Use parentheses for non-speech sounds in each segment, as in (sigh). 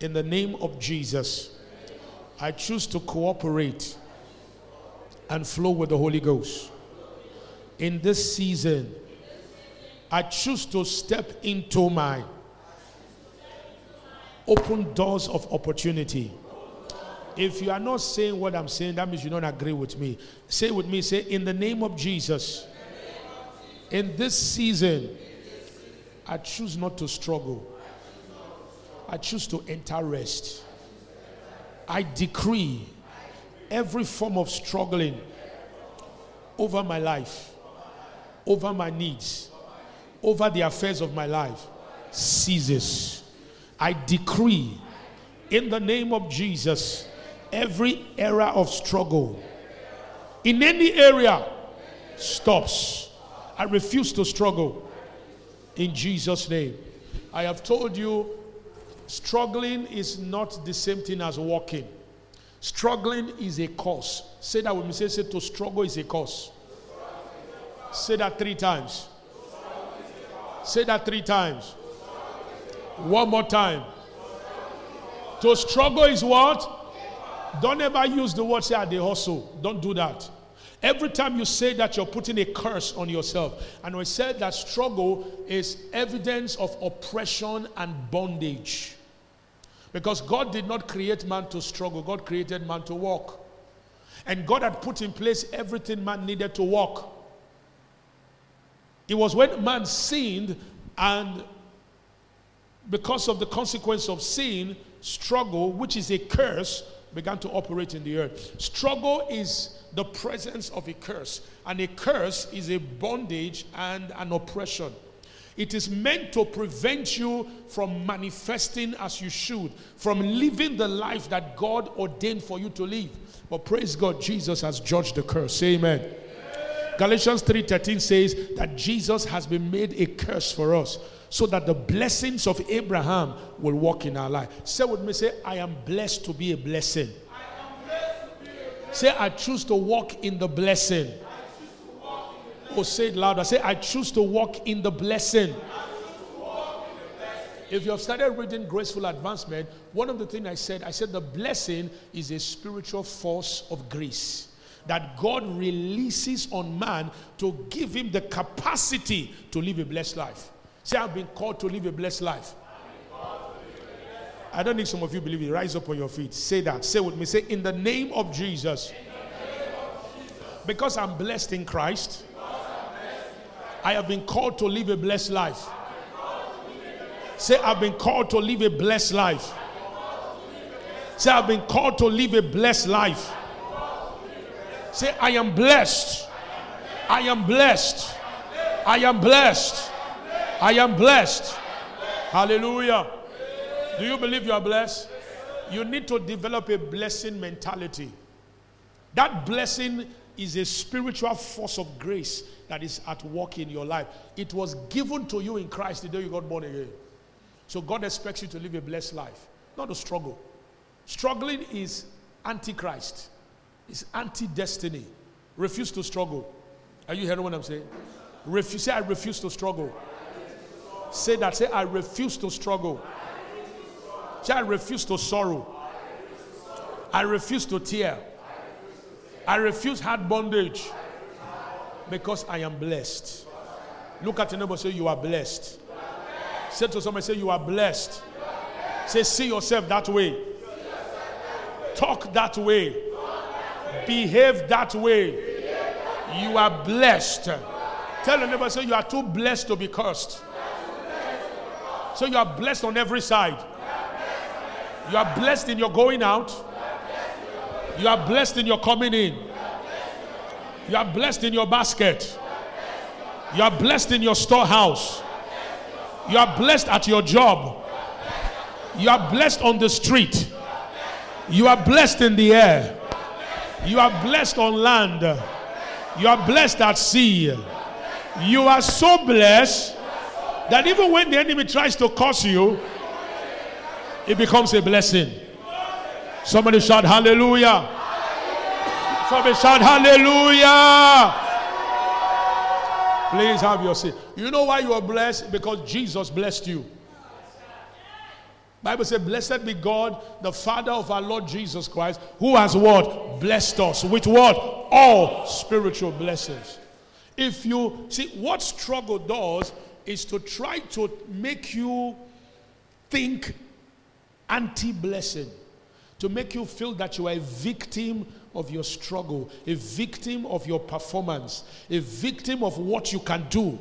In the name of Jesus, I choose to cooperate and flow with the Holy Ghost. In this season, I choose to step into my open doors of opportunity. If you are not saying what I'm saying, that means you don't agree with me. Say with me, say, in the name of Jesus, in this season, I choose not to struggle. I choose to enter rest. I decree every form of struggling over my life, over my needs, over the affairs of my life ceases. I decree in the name of Jesus every era of struggle in any area stops. I refuse to struggle in Jesus' name. I have told you struggling is not the same thing as walking. Struggling is a cause. Say that with me. Say, say to struggle is a cause. Say that three times. Say that three times. One more time. To struggle is what? Don't ever use the word say at the hustle. Don't do that. Every time you say that, you're putting a curse on yourself. And we said that struggle is evidence of oppression and bondage. Because God did not create man to struggle, God created man to walk. And God had put in place everything man needed to walk. It was when man sinned, and because of the consequence of sin, struggle, which is a curse, began to operate in the earth. Struggle is the presence of a curse, and a curse is a bondage and an oppression. It is meant to prevent you from manifesting as you should, from living the life that God ordained for you to live. But praise God, Jesus has judged the curse. Amen. Amen. Galatians 3:13 says that Jesus has been made a curse for us so that the blessings of Abraham will walk in our life. Say with me, say, I am blessed to be a blessing. Say, I choose to walk in the blessing. Oh, say it louder. Say, I choose to walk in the blessing. If you have started reading Graceful Advancement, one of the things I said, I said the blessing is a spiritual force of grace that God releases on man to give him the capacity to live a blessed life. Say, I've been called to live a blessed life. I don't think some of you believe it. Rise up on your feet. Say that. Say with me. Say, in the name of Jesus. Because I'm blessed in Christ, I have been called to live a blessed life. Say, I've been called to live a blessed life. Say, I've been called to live a blessed life. Say, I am blessed. I am blessed. I am blessed. I am blessed. Hallelujah. Do you believe you are blessed? You need to develop a blessing mentality. That blessing is a spiritual force of grace that is at work in your life. It was given to you in Christ the day you got born again. So God expects you to live a blessed life, not a struggle. Struggling is antichrist, it's anti destiny. Refuse to struggle. Are you hearing what I'm saying? Refuse, say, I refuse to struggle. Say that. Say, I refuse to struggle. Say, I refuse to sorrow. I refuse to tear. I refuse hard bondage because I am blessed. Look at your neighbor say, You are blessed. Say to somebody, Say, You are blessed. Say, See yourself that way. Talk that way. Behave that way. You are blessed. Tell your neighbor, say, You are too blessed to be cursed. So you are blessed on every side. You are blessed in your going out. You are blessed in your coming in. You are blessed in your basket. You are blessed in your storehouse. You are blessed at your job. You are blessed on the street. You are blessed in the air. You are blessed on land. You are blessed at sea. You are so blessed that even when the enemy tries to curse you, it becomes a blessing. Somebody shout hallelujah. Somebody shout hallelujah. Please have your seat. You know why you are blessed? Because Jesus blessed you. Bible says, Blessed be God, the Father of our Lord Jesus Christ, who has what? Blessed us with what? All spiritual blessings. If you see what struggle does is to try to make you think anti blessing, to make you feel that you are a victim of your struggle, a victim of your performance, a victim of what you can do.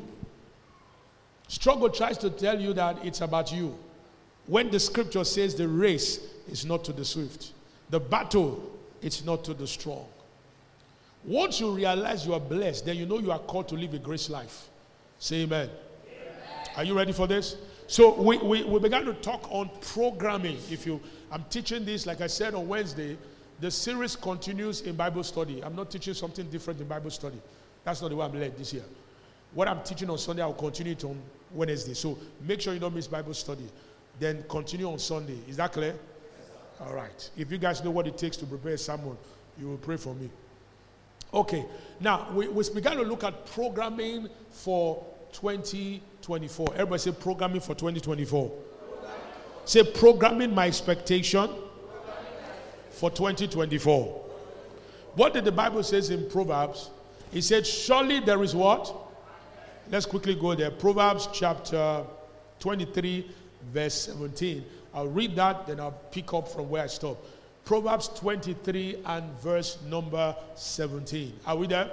Struggle tries to tell you that it's about you. When the scripture says the race is not to the swift, the battle it's not to the strong. Once you realize you are blessed, then you know you are called to live a grace life. Say amen. amen. Are you ready for this? So we, we, we began to talk on programming. If you I'm teaching this, like I said on Wednesday, the series continues in Bible study. I'm not teaching something different in Bible study. That's not the way I'm led this year. What I'm teaching on Sunday, I'll continue it on Wednesday. So make sure you don't miss Bible study. Then continue on Sunday. Is that clear? All right. If you guys know what it takes to prepare sermon, you will pray for me. Okay. Now, we, we began to look at programming for 2024. Everybody say programming for 2024. Say programming my expectation for 2024. What did the Bible says in Proverbs? He said, Surely there is what? Let's quickly go there. Proverbs chapter 23, verse 17. I'll read that, then I'll pick up from where I stopped. Proverbs 23 and verse number 17. Are we there?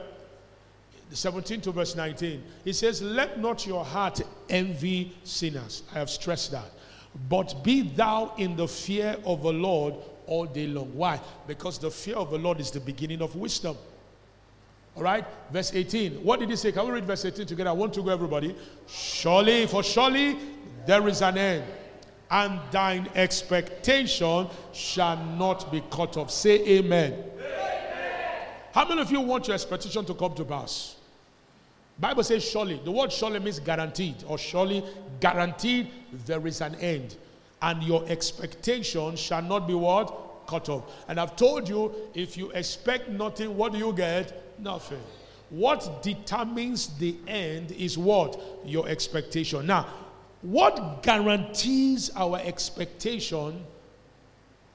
17 to verse 19. He says, Let not your heart envy sinners. I have stressed that. But be thou in the fear of the Lord all day long. Why? Because the fear of the Lord is the beginning of wisdom. All right, verse 18. What did he say? Can we read verse 18 together? I want to go, everybody. Surely, for surely there is an end, and thine expectation shall not be cut off. Say amen. amen. How many of you want your expectation to come to pass? Bible says surely. The word surely means guaranteed, or surely guaranteed there is an end and your expectation shall not be what? Cut off. And I've told you, if you expect nothing, what do you get? Nothing. What determines the end is what? Your expectation. Now, what guarantees our expectation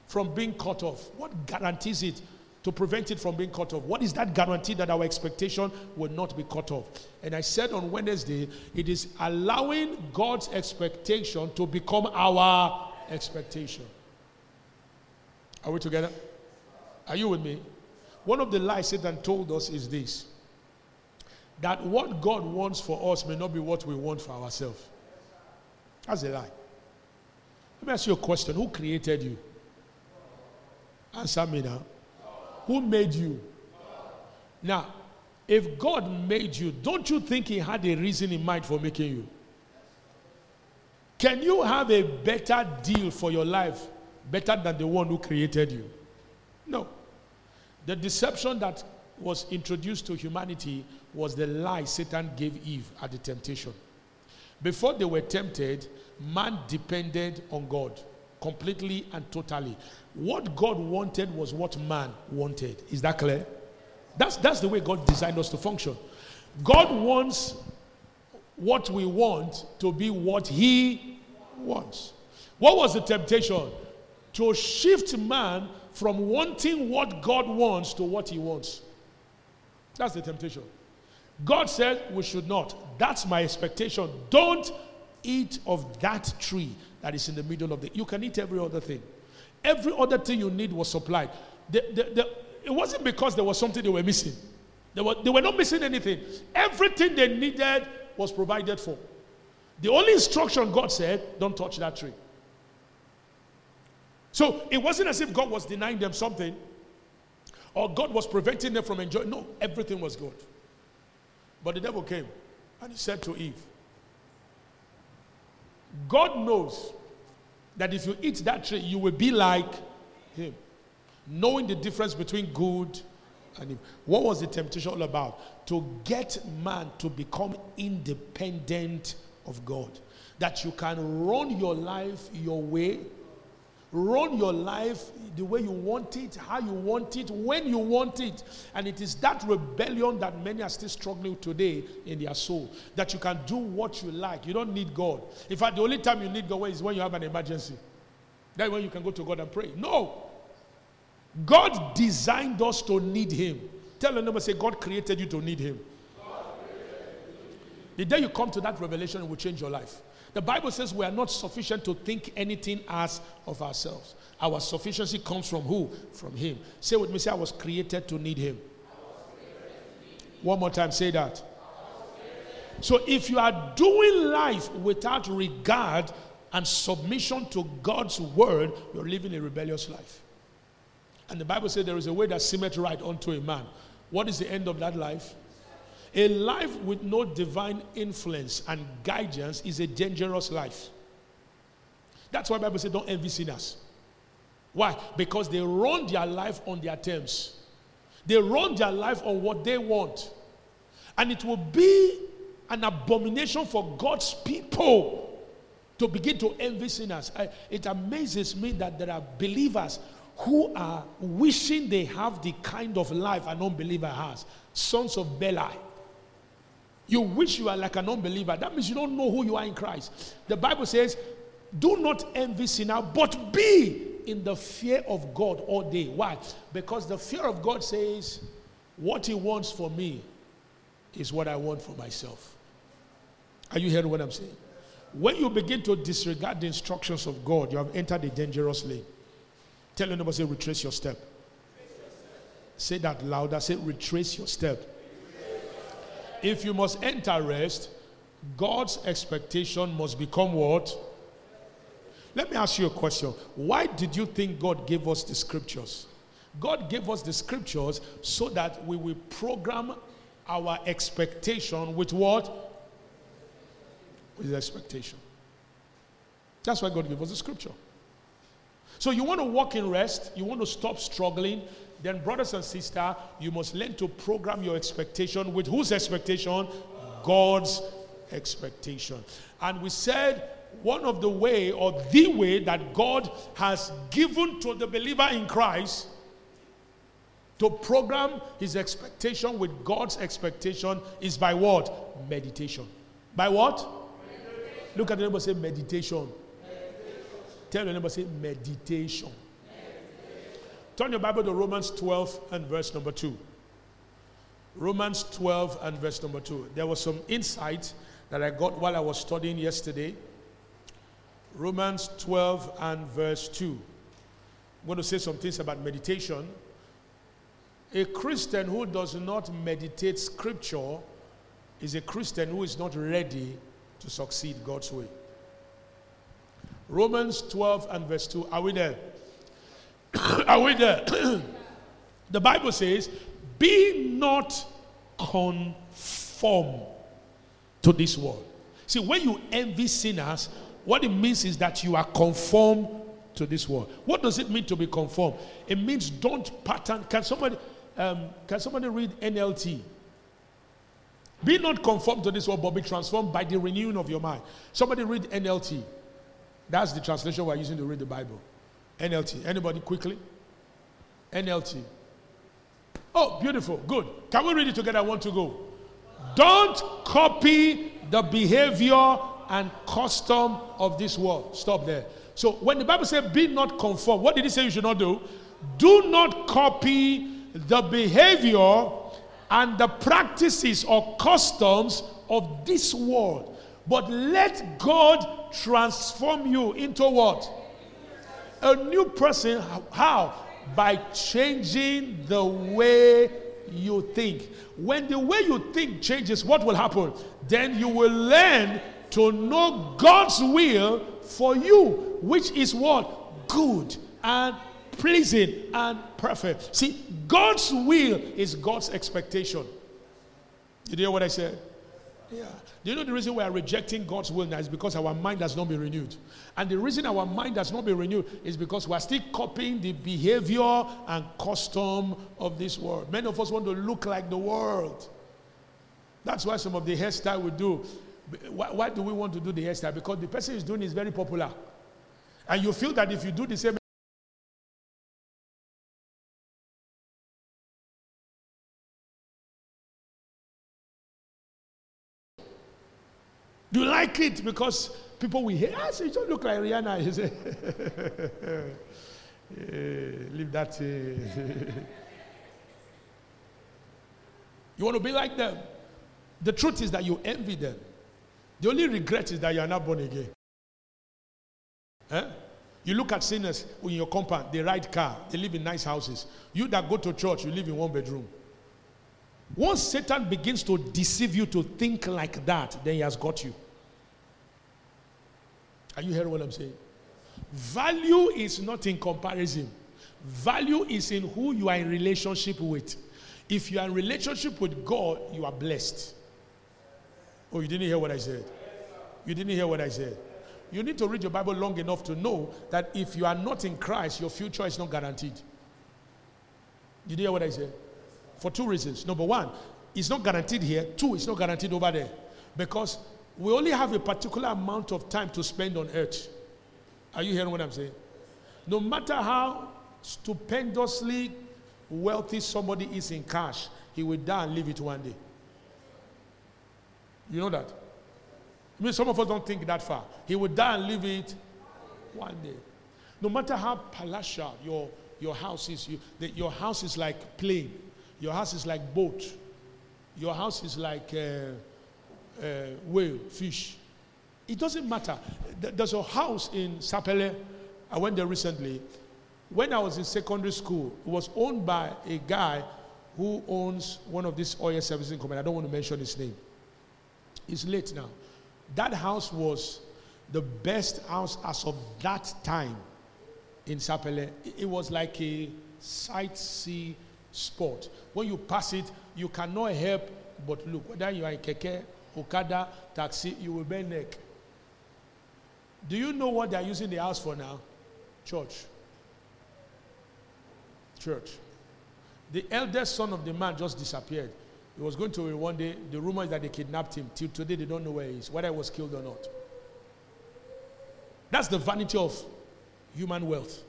from being cut off? What guarantees it? To prevent it from being cut off. What is that guarantee that our expectation will not be cut off? And I said on Wednesday, it is allowing God's expectation to become our expectation. Are we together? Are you with me? One of the lies Satan told us is this that what God wants for us may not be what we want for ourselves. That's a lie. Let me ask you a question Who created you? Answer me now. Who made you? Now, if God made you, don't you think He had a reason in mind for making you? Can you have a better deal for your life, better than the one who created you? No. The deception that was introduced to humanity was the lie Satan gave Eve at the temptation. Before they were tempted, man depended on God completely and totally. What God wanted was what man wanted. Is that clear? That's, that's the way God designed us to function. God wants what we want to be what He wants. What was the temptation? To shift man from wanting what God wants to what He wants. That's the temptation. God said we should not. That's my expectation. Don't eat of that tree that is in the middle of the. You can eat every other thing. Every other thing you need was supplied. The, the, the, it wasn't because there was something they were missing. They were, they were not missing anything. Everything they needed was provided for. The only instruction God said, don't touch that tree. So it wasn't as if God was denying them something or God was preventing them from enjoying. No, everything was good. But the devil came and he said to Eve, God knows that if you eat that tree, you will be like him. Knowing the difference between good and evil. What was the temptation all about? To get man to become independent of God. That you can run your life your way Run your life the way you want it, how you want it, when you want it. And it is that rebellion that many are still struggling today in their soul. That you can do what you like. You don't need God. In fact, the only time you need God is when you have an emergency. That's when you can go to God and pray. No. God designed us to need Him. Tell the neighbor, say, God created you to need Him. The day you come to that revelation, it will change your life. The Bible says we are not sufficient to think anything as of ourselves. Our sufficiency comes from who? From Him. Say with me, say, I was created to need Him. One more time, say that. So if you are doing life without regard and submission to God's word, you're living a rebellious life. And the Bible says there is a way that seemeth right unto a man. What is the end of that life? A life with no divine influence and guidance is a dangerous life. That's why Bible says don't envy sinners. Why? Because they run their life on their terms. They run their life on what they want. And it will be an abomination for God's people to begin to envy sinners. It amazes me that there are believers who are wishing they have the kind of life an unbeliever has. Sons of Belial. You wish you are like an unbeliever. That means you don't know who you are in Christ. The Bible says, do not envy sinner, but be in the fear of God all day. Why? Because the fear of God says, what He wants for me is what I want for myself. Are you hearing what I'm saying? When you begin to disregard the instructions of God, you have entered a dangerous lane. Tell your neighbor, say, retrace your step. Say that louder. Say, retrace your step. If you must enter rest, God's expectation must become what? Let me ask you a question. Why did you think God gave us the scriptures? God gave us the scriptures so that we will program our expectation with what? With expectation. That's why God gave us the scripture. So you want to walk in rest, you want to stop struggling, then brothers and sisters, you must learn to program your expectation with whose expectation? God's expectation. And we said one of the way or the way that God has given to the believer in Christ to program his expectation with God's expectation is by what? Meditation. By what? Meditation. Look at the neighbor say meditation. meditation. Tell the neighbor say meditation. Turn your Bible to Romans 12 and verse number 2. Romans 12 and verse number 2. There was some insight that I got while I was studying yesterday. Romans 12 and verse 2. I'm going to say some things about meditation. A Christian who does not meditate scripture is a Christian who is not ready to succeed God's way. Romans 12 and verse 2. Are we there? (coughs) Are we there? (coughs) the Bible says, Be not conformed to this world. See, when you envy sinners, what it means is that you are conformed to this world. What does it mean to be conformed? It means don't pattern. Can somebody um, can somebody read NLT? Be not conformed to this world, but be transformed by the renewing of your mind. Somebody read NLT. That's the translation we're using to read the Bible. NLT. Anybody quickly? NLT. Oh, beautiful. Good. Can we read it together? I want to go. Don't copy the behavior and custom of this world. Stop there. So when the Bible says be not conformed, what did he say you should not do? Do not copy the behavior and the practices or customs of this world. But let God transform you into what? A new person. How? By changing the way you think. When the way you think changes, what will happen? Then you will learn to know God's will for you, which is what? Good and pleasing and perfect. See, God's will is God's expectation. You hear what I said? Yeah. Do you know the reason we are rejecting God's will now is because our mind has not been renewed. And the reason our mind has not been renewed is because we are still copying the behavior and custom of this world. Many of us want to look like the world. That's why some of the hairstyle we do. Why, why do we want to do the hairstyle? Because the person is doing is very popular. And you feel that if you do the same Do you like it because people will hear, you don't look like Rihanna. (laughs) You say, leave that. (laughs) You want to be like them. The truth is that you envy them. The only regret is that you are not born again. Eh? You look at sinners in your compound, they ride car, they live in nice houses. You that go to church, you live in one bedroom. Once Satan begins to deceive you to think like that, then he has got you. Are you hearing what I'm saying? Value is not in comparison. Value is in who you are in relationship with. If you are in relationship with God, you are blessed. Oh, you didn't hear what I said? You didn't hear what I said? You need to read your Bible long enough to know that if you are not in Christ, your future is not guaranteed. Did you hear what I said? For two reasons. Number one, it's not guaranteed here. Two, it's not guaranteed over there. Because we only have a particular amount of time to spend on earth. Are you hearing what I'm saying? No matter how stupendously wealthy somebody is in cash, he will die and leave it one day. You know that? I mean, some of us don't think that far. He will die and leave it one day. No matter how palatial your, your house is, you, the, your house is like plane, your house is like boat, your house is like uh, uh, whale, fish. It doesn't matter. There's a house in Sapele. I went there recently. When I was in secondary school, it was owned by a guy who owns one of these oil servicing companies. I don't want to mention his name. He's late now. That house was the best house as of that time in Sapele. It was like a sightsee spot. When you pass it, you cannot help but look. Whether you are in keke, okada, taxi, you will bend neck. Do you know what they are using the house for now? Church. Church. The eldest son of the man just disappeared. He was going to one day. The rumor is that they kidnapped him. Till today, they don't know where he is, whether he was killed or not. That's the vanity of human wealth.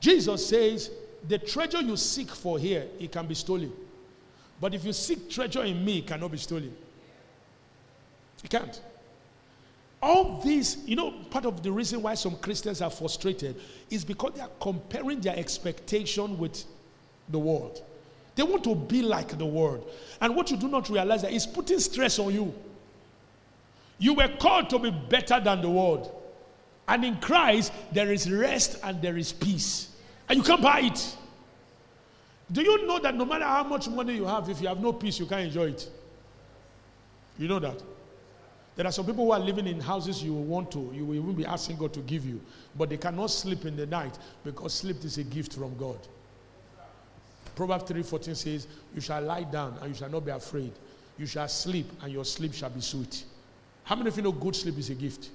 Jesus says, The treasure you seek for here, it can be stolen. But if you seek treasure in me, it cannot be stolen. You can't. All these, you know, part of the reason why some Christians are frustrated is because they are comparing their expectation with the world. They want to be like the world. And what you do not realize that is putting stress on you. You were called to be better than the world. And in Christ, there is rest and there is peace. And you can't buy it. Do you know that no matter how much money you have, if you have no peace, you can't enjoy it? You know that? There are some people who are living in houses you will want to, you will even be asking God to give you, but they cannot sleep in the night because sleep is a gift from God. Proverbs 3:14 says, You shall lie down and you shall not be afraid. You shall sleep and your sleep shall be sweet. How many of you know good sleep is a gift?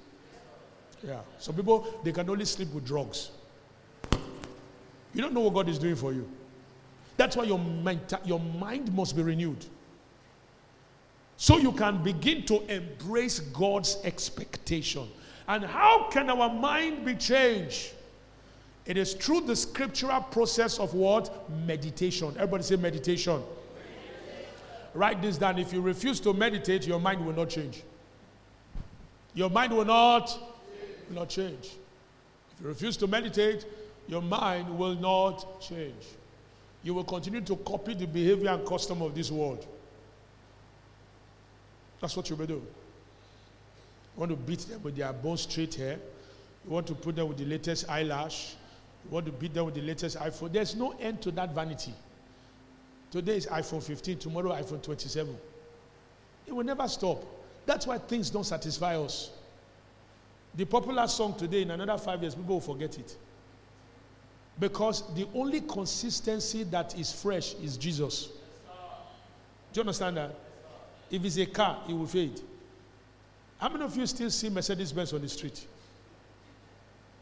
Yeah. Some people they can only sleep with drugs. You don't know what God is doing for you. That's why your mind, your mind must be renewed. So you can begin to embrace God's expectation. And how can our mind be changed? It is through the scriptural process of what? Meditation. Everybody say meditation. meditation. Write this down. If you refuse to meditate, your mind will not change. Your mind will not, will not change. If you refuse to meditate, your mind will not change. You will continue to copy the behavior and custom of this world. That's what you will do. You want to beat them with their bone straight hair. You want to put them with the latest eyelash. You want to beat them with the latest iPhone. There's no end to that vanity. Today is iPhone 15, tomorrow iPhone 27. It will never stop. That's why things don't satisfy us. The popular song today, in another five years, people will forget it. Because the only consistency that is fresh is Jesus. Do you understand that? If it's a car, it will fade. How many of you still see Mercedes Benz on the street?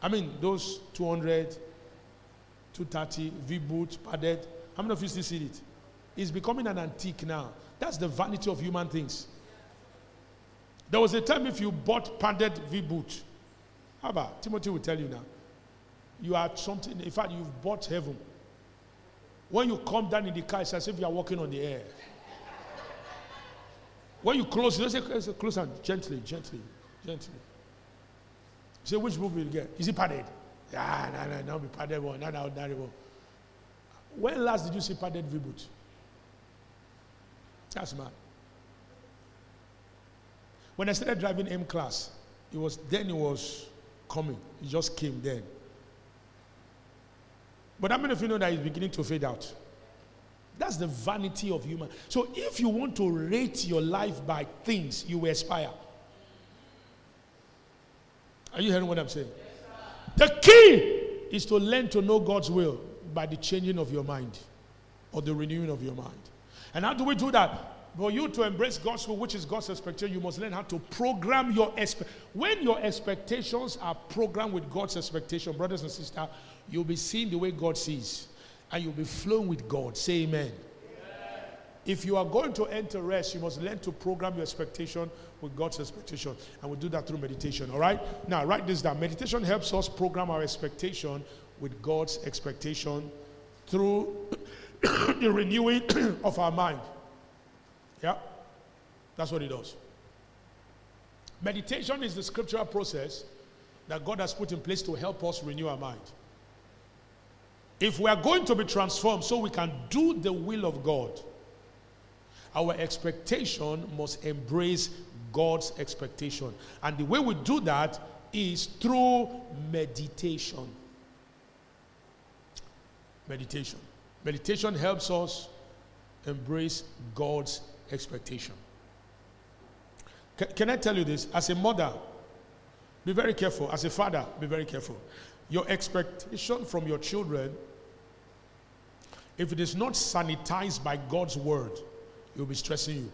I mean, those 200, 230, V boot, padded. How many of you still see it? It's becoming an antique now. That's the vanity of human things. There was a time if you bought padded V boot, how about Timothy will tell you now. You are something, in fact, you've bought heaven. When you come down in the car, it's as if you are walking on the air. When you close, you say, close and gently, gently, gently. You say, which book will you get? Is it padded? Ah, no, no, no, be padded one, not ordinary one. When last did you see padded V-boot? That's mad. When I started driving M class, it was then it was coming. It just came then. But how many of you know that it's beginning to fade out? That's the vanity of human. So if you want to rate your life by things, you will aspire. Are you hearing what I'm saying? The key is to learn to know God's will by the changing of your mind or the renewing of your mind. And how do we do that? For you to embrace God's will, which is God's expectation, you must learn how to program your expect. When your expectations are programmed with God's expectation, brothers and sisters, you'll be seeing the way God sees, and you'll be flowing with God. Say Amen. amen. If you are going to enter rest, you must learn to program your expectation with God's expectation, and we do that through meditation. All right. Now, write this down. Meditation helps us program our expectation with God's expectation through (coughs) the renewing (coughs) of our mind. Yeah, that's what it does. Meditation is the scriptural process that God has put in place to help us renew our mind. If we are going to be transformed so we can do the will of God, our expectation must embrace God's expectation. And the way we do that is through meditation. Meditation. Meditation helps us embrace God's expectation. Can, I tell you this? As a mother, be very careful. As a father, be very careful. Your expectation from your children, if it is not sanitized by God's word, it will be stressing you.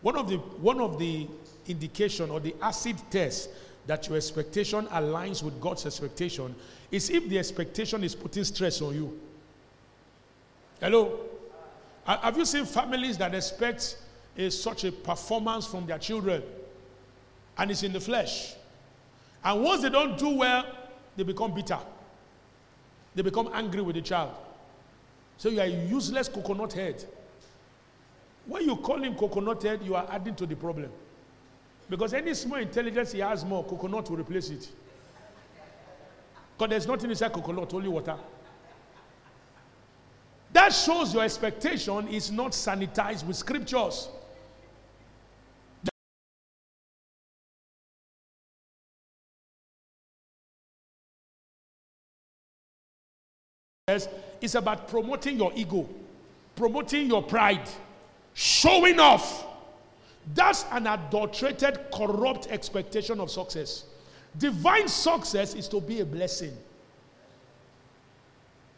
One of the one of the indication or the acid test that your expectation aligns with God's expectation is if the expectation is putting stress on you. Hello? Have you seen families that expect a, such a performance from their children and it's in the flesh? And once they don't do well, they become bitter. They become angry with the child. So you are useless coconut head. When you call him coconut head, you are adding to the problem. Because any small intelligence he has more, coconut will replace it. Because there's nothing inside coconut, only water. That shows your expectation is not sanitized with scriptures. It's about promoting your ego, promoting your pride, showing off. That's an adulterated, corrupt expectation of success. Divine success is to be a blessing.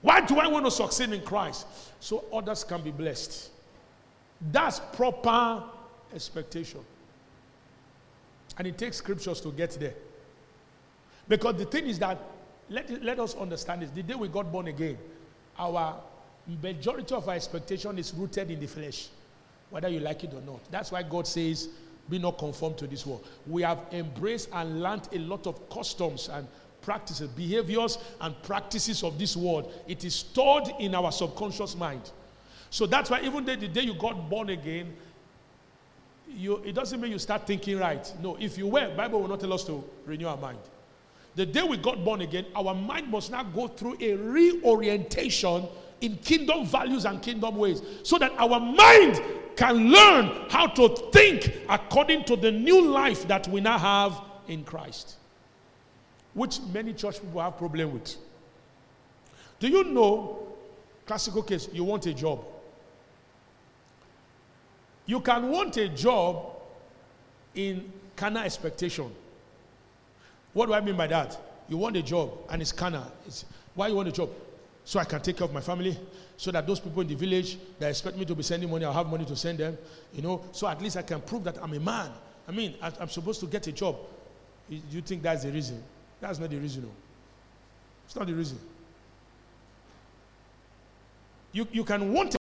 Why do I want to succeed in Christ? So others can be blessed. That's proper expectation. And it takes scriptures to get there. Because the thing is that, let, let us understand this. The day we got born again, our majority of our expectation is rooted in the flesh, whether you like it or not. That's why God says, Be not conformed to this world. We have embraced and learned a lot of customs and practices, behaviors, and practices of this world. It is stored in our subconscious mind. So that's why even the, the day you got born again, you, it doesn't mean you start thinking right. No, if you were, Bible will not tell us to renew our mind. The day we got born again, our mind must now go through a reorientation in kingdom values and kingdom ways so that our mind can learn how to think according to the new life that we now have in Christ which many church people have problem with. Do you know, classical case, you want a job. You can want a job in carnal expectation. What do I mean by that? You want a job and it's. It's, why you want a job? So I can take care of my family, so that those people in the village that expect me to be sending money, I'll have money to send them. You know, so at least I can prove that I'm a man. I mean, I'm supposed to get a job. Do you think that's the reason? That's not the reason. No. It's not the reason. You, you can want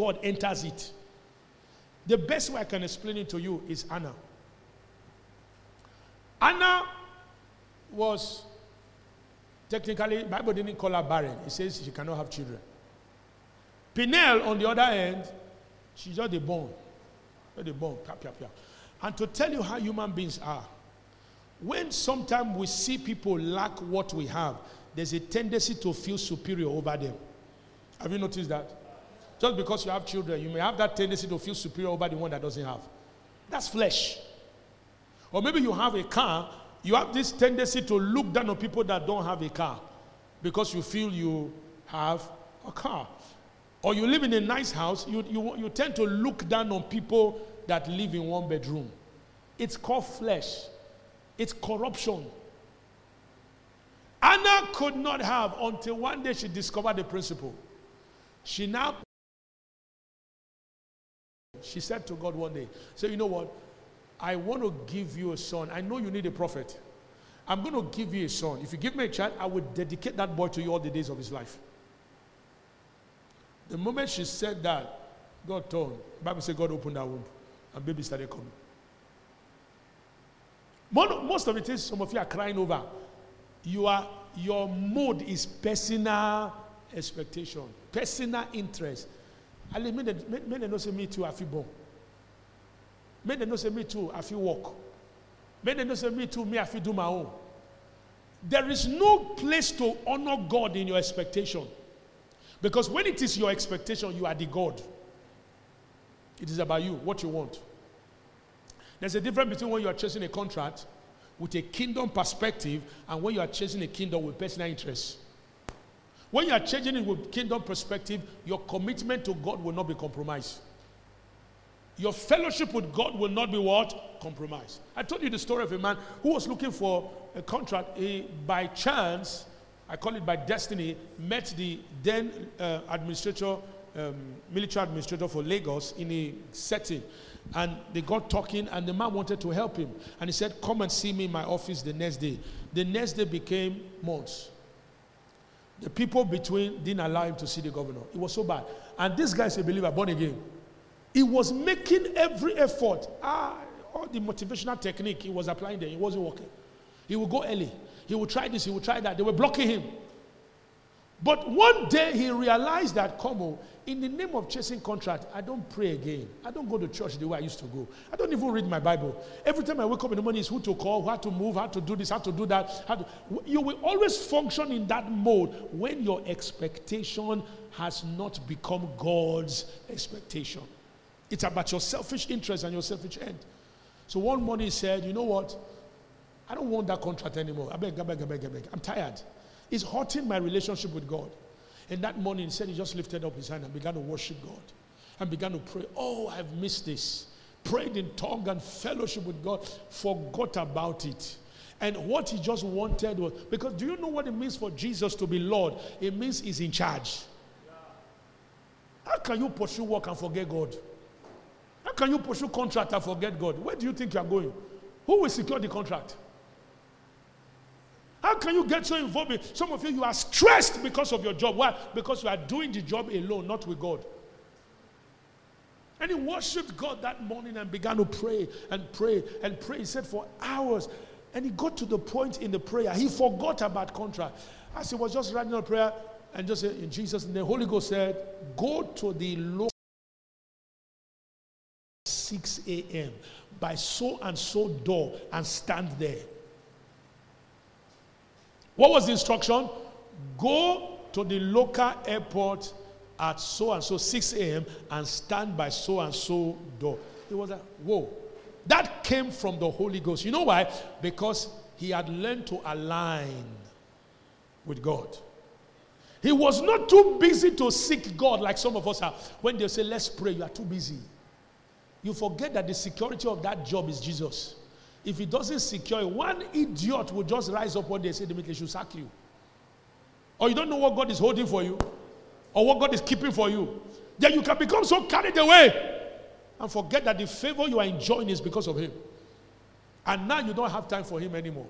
God enters it. The best way I can explain it to you is Anna. Anna was technically, Bible didn't call her barren. It says she cannot have children. Pinel, on the other hand, she's just a bone. Just a bone. And to tell you how human beings are, when sometimes we see people lack what we have, there's a tendency to feel superior over them. Have you noticed that? Just because you have children, you may have that tendency to feel superior over the one that doesn't have. That's flesh. Or maybe you have a car, you have this tendency to look down on people that don't have a car because you feel you have a car. Or you live in a nice house, you, you, you tend to look down on people that live in one bedroom. It's called flesh, it's corruption. Anna could not have until one day she discovered the principle. She now she said to God one day, So you know what? I want to give you a son. I know you need a prophet. I'm going to give you a son. If you give me a child, I will dedicate that boy to you all the days of his life. The moment she said that, God turned. Bible said God opened that womb and baby started coming. Most of it is some of you are crying over. You are, your mode is personal expectation, personal interest. Ali, me, me, me, no say me too, I feel born. Me, they no say me too, I walk. Me, they no say me too, me, I do my own. There is no place to honor God in your expectation. Because when it is your expectation, you are the God. It is about you, what you want. There's a difference between when you are chasing a contract with a kingdom perspective and when you are chasing a kingdom with personal interests. When you are changing it with kingdom perspective, your commitment to God will not be compromised. Your fellowship with God will not be what? Compromised. I told you the story of a man who was looking for a contract. He, by chance, I call it by destiny, met the then uh, administrator, um, military administrator for Lagos in a setting. And they got talking, and the man wanted to help him. And he said, Come and see me in my office the next day. The next day became months. The people between didn't allow him to see the governor. It was so bad. And this guy is a believer, born again. He was making every effort. Ah, all the motivational technique he was applying there, it wasn't working. He would go early. He would try this, he would try that. They were blocking him. But one day he realized that, Como, in the name of chasing contract, I don't pray again. I don't go to church the way I used to go. I don't even read my Bible. Every time I wake up in the morning, it's who to call, how to move, how to do this, how to do that. To, you will always function in that mode when your expectation has not become God's expectation. It's about your selfish interest and your selfish end. So one morning he said, You know what? I don't want that contract anymore. I beg, I beg, I beg, I beg. I'm tired. It's hurting my relationship with God. And that morning, he said he just lifted up his hand and began to worship God and began to pray. Oh, I've missed this. Prayed in tongue and fellowship with God, forgot about it. And what he just wanted was because do you know what it means for Jesus to be Lord? It means he's in charge. How can you pursue work and forget God? How can you pursue contract and forget God? Where do you think you are going? Who will secure the contract? How can you get so involved? In, some of you, you are stressed because of your job. Why? Because you are doing the job alone, not with God. And he worshiped God that morning and began to pray and pray and pray. He said for hours. And he got to the point in the prayer, he forgot about contract. As he was just writing a prayer and just in Jesus' name, the Holy Ghost said, Go to the local 6 a.m. by so and so door and stand there. What was the instruction? Go to the local airport at so and so 6 a.m. and stand by so and so door. It was like, whoa. That came from the Holy Ghost. You know why? Because he had learned to align with God. He was not too busy to seek God like some of us are. When they say, let's pray, you are too busy. You forget that the security of that job is Jesus. If he doesn't secure it, one idiot will just rise up one day and say, they should sack you. Or you don't know what God is holding for you, or what God is keeping for you. Then you can become so carried away and forget that the favor you are enjoying is because of Him. And now you don't have time for Him anymore.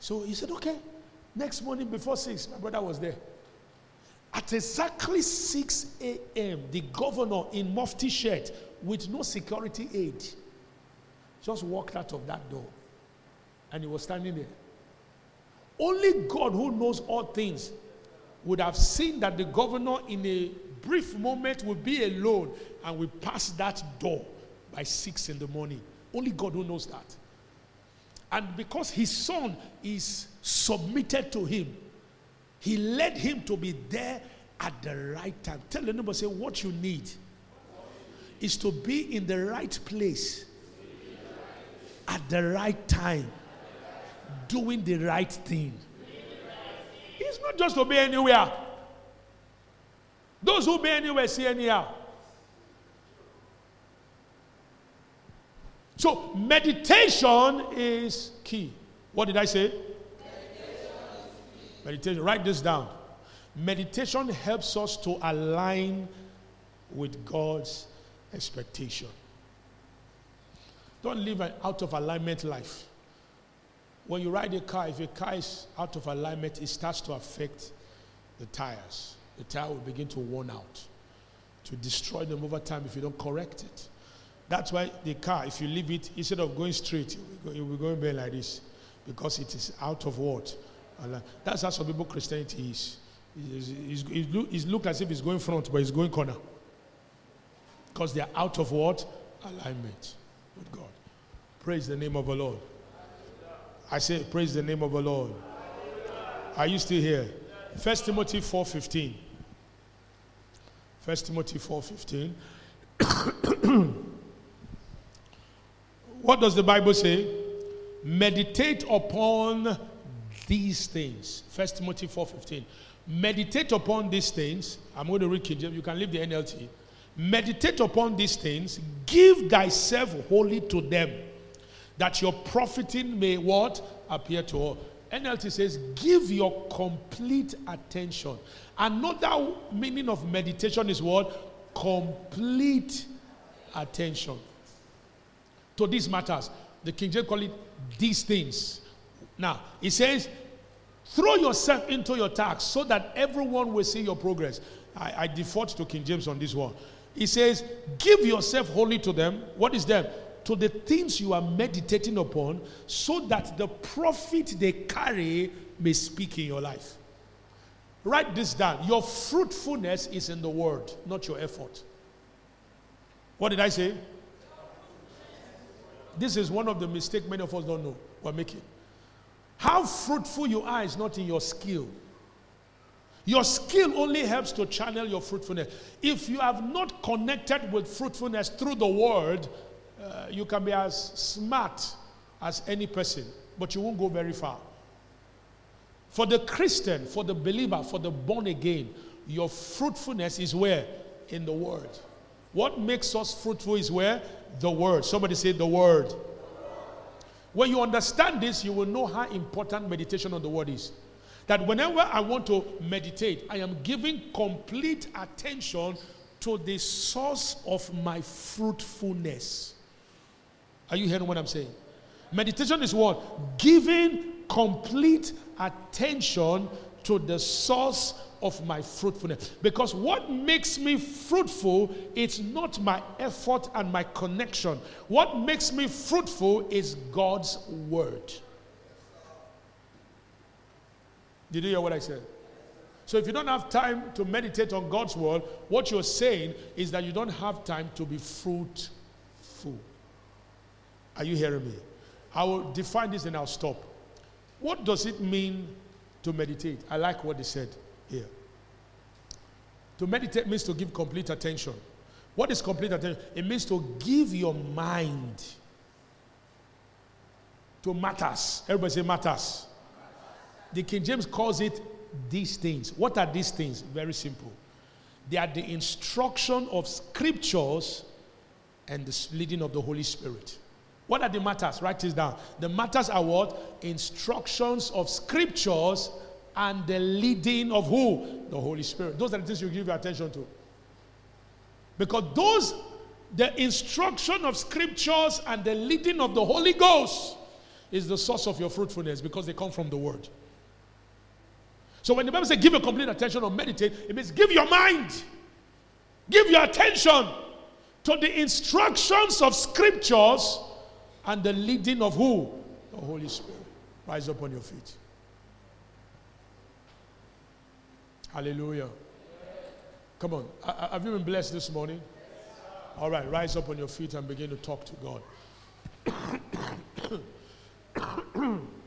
So he said, okay. Next morning before 6, my brother was there. At exactly 6 a.m., the governor in mufti shirt with no security aid just walked out of that door and he was standing there. Only God, who knows all things, would have seen that the governor in a brief moment would be alone and we pass that door by six in the morning. Only God who knows that. And because his son is submitted to him, he led him to be there at the right time. Tell the neighbor, say, what you need is to be in the right place at the right time, doing the right thing. It's not just to be anywhere. Those who be anywhere see anyhow. So meditation is key. What did I say? Meditation. meditation. Write this down. Meditation helps us to align with God's expectation. Don't live an out of alignment life. When you ride a car, if a car is out of alignment, it starts to affect the tires. The tire will begin to worn out, to destroy them over time if you don't correct it. That's why the car, if you leave it, instead of going straight, it will go back like this because it is out of what? That's how some people Christianity is. It looks as if it's going front, but it's going corner. Because they are out of what? Alignment with God. Praise the name of the Lord. I say, praise the name of the Lord. Are you still here? First Timothy 4.15. First Timothy 4.15. (coughs) what does the Bible say? Meditate upon these things. First Timothy 4.15. Meditate upon these things. I'm going to read King James. You can leave the NLT. Meditate upon these things. Give thyself wholly to them that your profiting may what? Appear to all. NLT says, give your complete attention. Another meaning of meditation is what? Complete attention. To these matters. The King James call it these things. Now, he says, throw yourself into your task so that everyone will see your progress. I, I default to King James on this one. He says, give yourself wholly to them. What is them? To the things you are meditating upon so that the profit they carry may speak in your life. Write this down. Your fruitfulness is in the word, not your effort. What did I say? This is one of the mistakes many of us don't know we're making. How fruitful you are is not in your skill. Your skill only helps to channel your fruitfulness. If you have not connected with fruitfulness through the word, uh, you can be as smart as any person, but you won't go very far. For the Christian, for the believer, for the born again, your fruitfulness is where? In the Word. What makes us fruitful is where? The Word. Somebody say the Word. When you understand this, you will know how important meditation on the Word is. That whenever I want to meditate, I am giving complete attention to the source of my fruitfulness. Are you hearing what I'm saying? Meditation is what? Giving complete attention to the source of my fruitfulness. Because what makes me fruitful is not my effort and my connection. What makes me fruitful is God's word. Did you hear what I said? So if you don't have time to meditate on God's word, what you're saying is that you don't have time to be fruitful. Are you hearing me? I will define this and I'll stop. What does it mean to meditate? I like what they said here. To meditate means to give complete attention. What is complete attention? It means to give your mind to matters. Everybody say matters. The King James calls it these things. What are these things? Very simple. They are the instruction of scriptures and the leading of the Holy Spirit. What are the matters? Write this down. The matters are what? Instructions of scriptures and the leading of who? The Holy Spirit. Those are the things you give your attention to. Because those, the instruction of scriptures and the leading of the Holy Ghost is the source of your fruitfulness because they come from the Word. So when the Bible says give your complete attention or meditate, it means give your mind, give your attention to the instructions of scriptures and the leading of who? The Holy Spirit. Rise up on your feet. Hallelujah. Come on. Have you been blessed this morning? All right, rise up on your feet and begin to talk to God. (coughs) (coughs) (coughs)